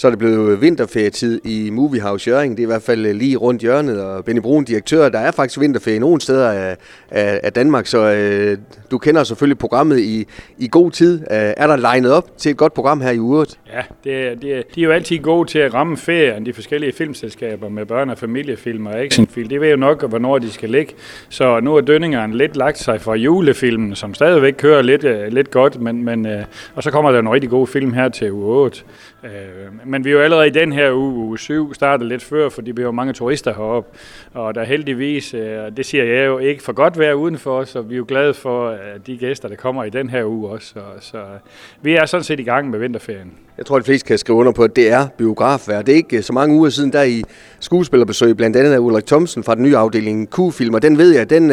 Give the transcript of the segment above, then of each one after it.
Så er det blevet vinterferietid i Movie House Jøring. Det er i hvert fald lige rundt hjørnet, og Benny Brun, direktør. Der er faktisk vinterferie nogle steder af, af, af Danmark, så øh, du kender selvfølgelig programmet i, i god tid. Øh, er der legnet op til et godt program her i uret? Ja, det, det, de er jo altid gode til at ramme ferien, de forskellige filmselskaber med børne- og familiefilm og actionfilm. De ved jo nok, hvornår de skal ligge. Så nu er dønningerne lidt lagt sig fra julefilmen, som stadigvæk kører lidt, øh, lidt godt, men, men, øh, og så kommer der en rigtig god film her til uge 8. Men vi er jo allerede i den her uge, uge 7, startet lidt før, fordi vi har mange turister heroppe. Og der er heldigvis, øh, det siger jeg jo, ikke for godt vejr udenfor så vi er jo glade for øh, de gæster, der kommer i den her uge også. Så, så vi er sådan set i gang med vinterferien. Jeg tror, at de fleste kan skrive under på, at det er biografvær. Det er ikke så mange uger siden, der i skuespillerbesøg, blandt andet af Ulrik Thomsen fra den nye afdeling Q-film, og den ved jeg, den,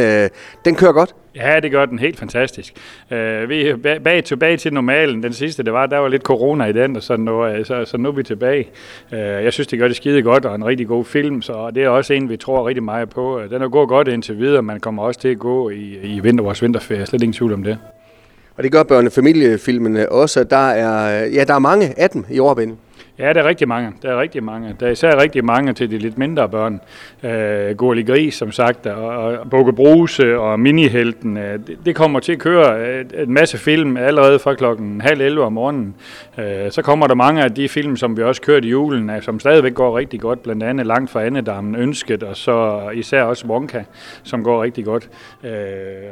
den kører godt. Ja, det gør den helt fantastisk. Uh, vi er bag, tilbage til normalen. Den sidste, det var, der var lidt corona i den, og sådan noget, øh, så, så nu er vi tilbage. Uh, jeg synes, det gør det skide godt, og en rigtig god film, så det er også en, vi tror rigtig meget på. Den er gået godt indtil videre, man kommer også til at gå i, i vinter, vores vinterferie. Slet ingen tvivl om det. Og det gør børnefamiliefilmene også. Der er, ja, der er mange af dem i overbinde. Ja, der er rigtig mange. Der er rigtig mange. Der er især rigtig mange til de lidt mindre børn. Øh, Gurli Gris, som sagt, og, og Bukke Bruse og Minihelten. Øh, det, det kommer til at køre et, et masse film allerede fra klokken halv 11 om morgenen. Øh, så kommer der mange af de film, som vi også kørte i julen, af, som stadigvæk går rigtig godt. Blandt andet Langt fra Andedammen, Ønsket, og så især også Wonka, som går rigtig godt. Øh,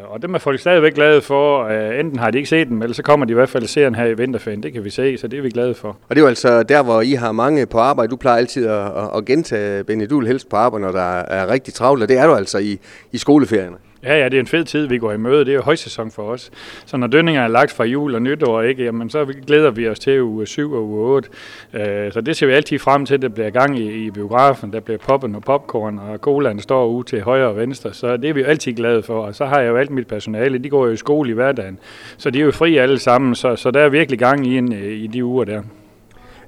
og dem er folk stadigvæk glade for. Øh, enten har de ikke set dem, eller så kommer de i hvert fald se den her i vinterferien. Det kan vi se, så det er vi glade for. Og det er jo altså der, hvor i har mange på arbejde. Du plejer altid at, at, gentage Benny, du helst på arbejde, når der er rigtig travlt, og det er du altså i, i skoleferierne. Ja, ja, det er en fed tid, vi går i møde. Det er jo højsæson for os. Så når dønninger er lagt fra jul og nytår, ikke, jamen, så glæder vi os til uge 7 og uge 8. Øh, så det ser vi altid frem til, at der bliver gang i, i biografen. Der bliver poppen og popcorn, og colaen står ude til højre og venstre. Så det er vi jo altid glade for. Og så har jeg jo alt mit personale. De går jo i skole i hverdagen. Så de er jo fri alle sammen. Så, så der er virkelig gang i, en, øh, i de uger der.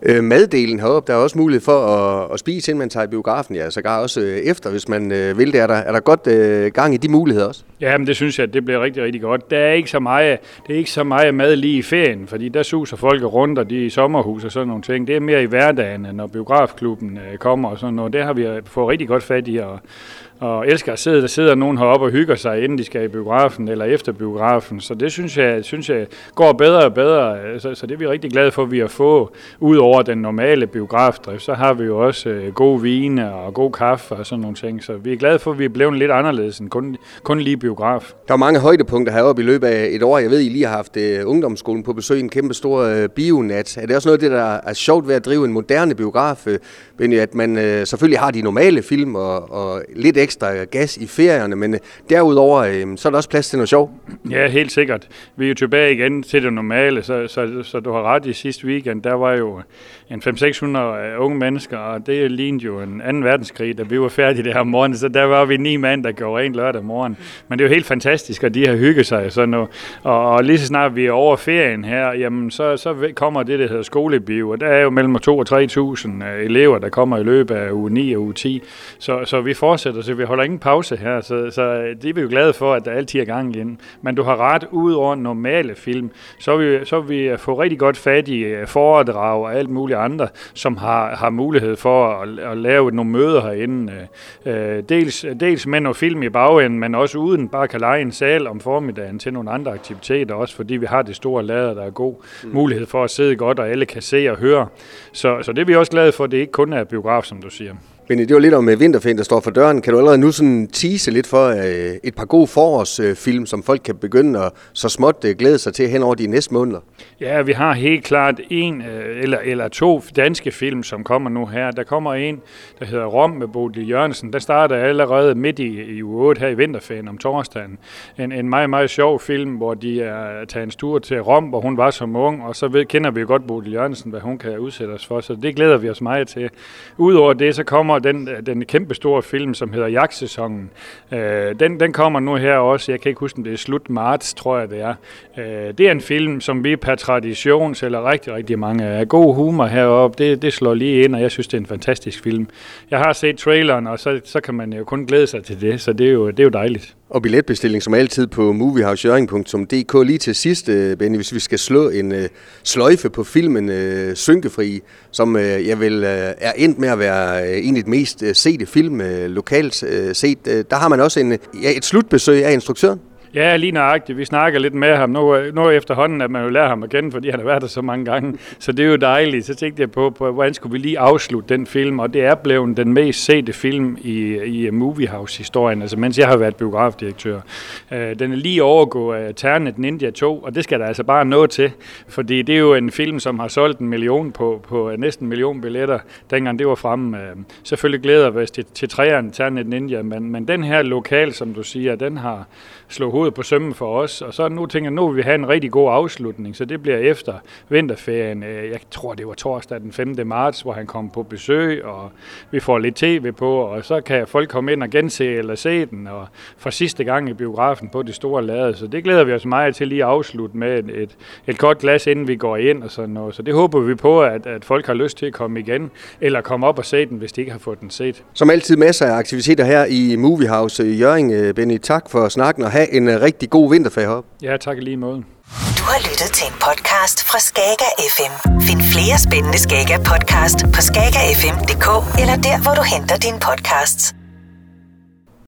Øh, maddelen heroppe, der er også mulighed for at, at spise, inden man tager i biografen, ja, sågar også øh, efter, hvis man øh, vil det. Er der, er der godt øh, gang i de muligheder også? Ja, men det synes jeg, det bliver rigtig, rigtig godt. Der er ikke så meget, det er ikke så meget mad lige i ferien, fordi der suser folk rundt, og de er i sommerhus og sådan nogle ting. Det er mere i hverdagen, når biografklubben øh, kommer og sådan noget. Det har vi fået rigtig godt fat i, og, og elsker at sidde, der sidder nogen heroppe og hygger sig, inden de skal i biografen eller efter biografen. Så det synes jeg, synes jeg går bedre og bedre. Så, så det er vi rigtig glade for, at vi har fået. ud over den normale biografdrift, så har vi jo også øh, gode vine og god kaffe og sådan nogle ting. Så vi er glade for, at vi er blevet lidt anderledes end kun, kun lige biograf. Der er mange højdepunkter heroppe i løbet af et år. Jeg ved, I lige har haft øh, ungdomsskolen på besøg, en kæmpe stor uh, bionat. Er det også noget af det, der er sjovt ved at drive en moderne biograf, uh, Benny, at man selvfølgelig har de normale film og, og lidt ekstra gas i ferierne, men øh, derudover øh, så er der også plads til noget sjov? Ja, helt sikkert. Vi er jo tilbage igen til det normale, så, så, så du har ret i sidste weekend, der var jo en 500-600 øh, unge mennesker, og det lignede jo en anden verdenskrig, da vi var færdige det her morgen, så der var vi ni mand, der gjorde rent lørdag morgen. Men det er jo helt fantastisk, og de har hygget sig og sådan noget. Og, og lige så snart vi er over ferien her, jamen så, så kommer det, der hedder skolebio, og der er jo mellem 2 og 3.000 elever, der kommer i løbet af uge 9 og uge 10. Så, så vi fortsætter, så vi holder ingen pause her, så, så det er vi jo glade for, at der altid er gang igen. Men du har ret, ud over normale film, så vil vi, så vil vi få rigtig godt fat i foredrag og alt muligt andre, som har, har mulighed for at, at lave nogle møder herinde. Øh, dels, dels med noget film i bagenden, men også uden bare kan lege en sal om formiddagen til nogle andre aktiviteter, også fordi vi har det store lader, der er god mm. mulighed for at sidde godt, og alle kan se og høre. Så, så det er vi også glade for, at det ikke kun er biograf, som du siger. Benny, det var lidt om øh, vinterferien, der står for døren. Kan du allerede nu sådan tease lidt for øh, et par gode forårsfilm, som folk kan begynde at så småt øh, glæde sig til hen over de næste måneder? Ja, vi har helt klart en øh, eller, eller to danske film, som kommer nu her. Der kommer en, der hedder Rom med Bodil Jørgensen. Der starter allerede midt i, i uge 8 her i vinterferien om torsdagen. En, en meget, meget sjov film, hvor de er taget en tur til Rom, hvor hun var som ung, og så ved, kender vi jo godt Bodil Jørgensen, hvad hun kan udsætte os for, så det glæder vi os meget til. Udover det, så kommer den, øh, den kæmpe store film, som hedder Jagtsæsonen. Øh, den, den kommer nu her også. Jeg kan ikke huske, om det er slut marts, tror jeg det er. Øh, det er en film, som vi per tradition sælger rigtig, rigtig mange af. God humor heroppe, det, det slår lige ind, og jeg synes, det er en fantastisk film. Jeg har set traileren, og så, så kan man jo kun glæde sig til det, så det er jo, det er jo dejligt. Og billetbestilling som altid på moviehousejøring.dk. Lige til sidst, øh, Benny, hvis vi skal slå en øh, sløjfe på filmen øh, Synkefri, som øh, jeg vil øh, er endt med at være øh, en af de mest øh, sete film øh, lokalt øh, set. Øh, der har man også en, øh, ja, et slutbesøg af instruktøren. Ja, lige nøjagtigt. Vi snakker lidt med ham nu, øh, nu efterhånden, at man jo lærer ham at kende, fordi han har været der så mange gange. Så det er jo dejligt. Så tænkte jeg på, på hvordan skulle vi lige afslutte den film, og det er blevet den mest sete film i, i øh, Moviehouse-historien, altså mens jeg har været biografdirektør. Øh, den er lige overgået af Ternet Ninja 2, og det skal der altså bare nå til, fordi det er jo en film, som har solgt en million på, på øh, næsten en million billetter, dengang det var fremme. Øh, selvfølgelig glæder vi os til, til træerne Ternet Ninja, men, men den her lokal, som du siger, den har slået hovedet på sømmen for os. Og så nu tænker jeg, nu vil vi have en rigtig god afslutning, så det bliver efter vinterferien. Øh, jeg tror, det var torsdag den 5. marts, hvor han kom på besøg, og vi får lidt tv på, og så kan folk komme ind og gense eller se den, og for sidste gang i biografen på det store lade. Så det glæder vi os meget til lige at afslutte med et, et, et godt glas, inden vi går ind og sådan noget. Så det håber vi på, at, at folk har lyst til at komme igen, eller komme op og se den, hvis de ikke har fået den set. Som altid masser af aktiviteter her i Moviehouse i Jørgen. Øh, Benny, tak for snakken, og have en rigtig god vinterferie op. Ja, tak lige måde. Du har lyttet til en podcast fra Skager FM. Find flere spændende Skager podcast på skagerfm.dk eller der, hvor du henter dine podcasts.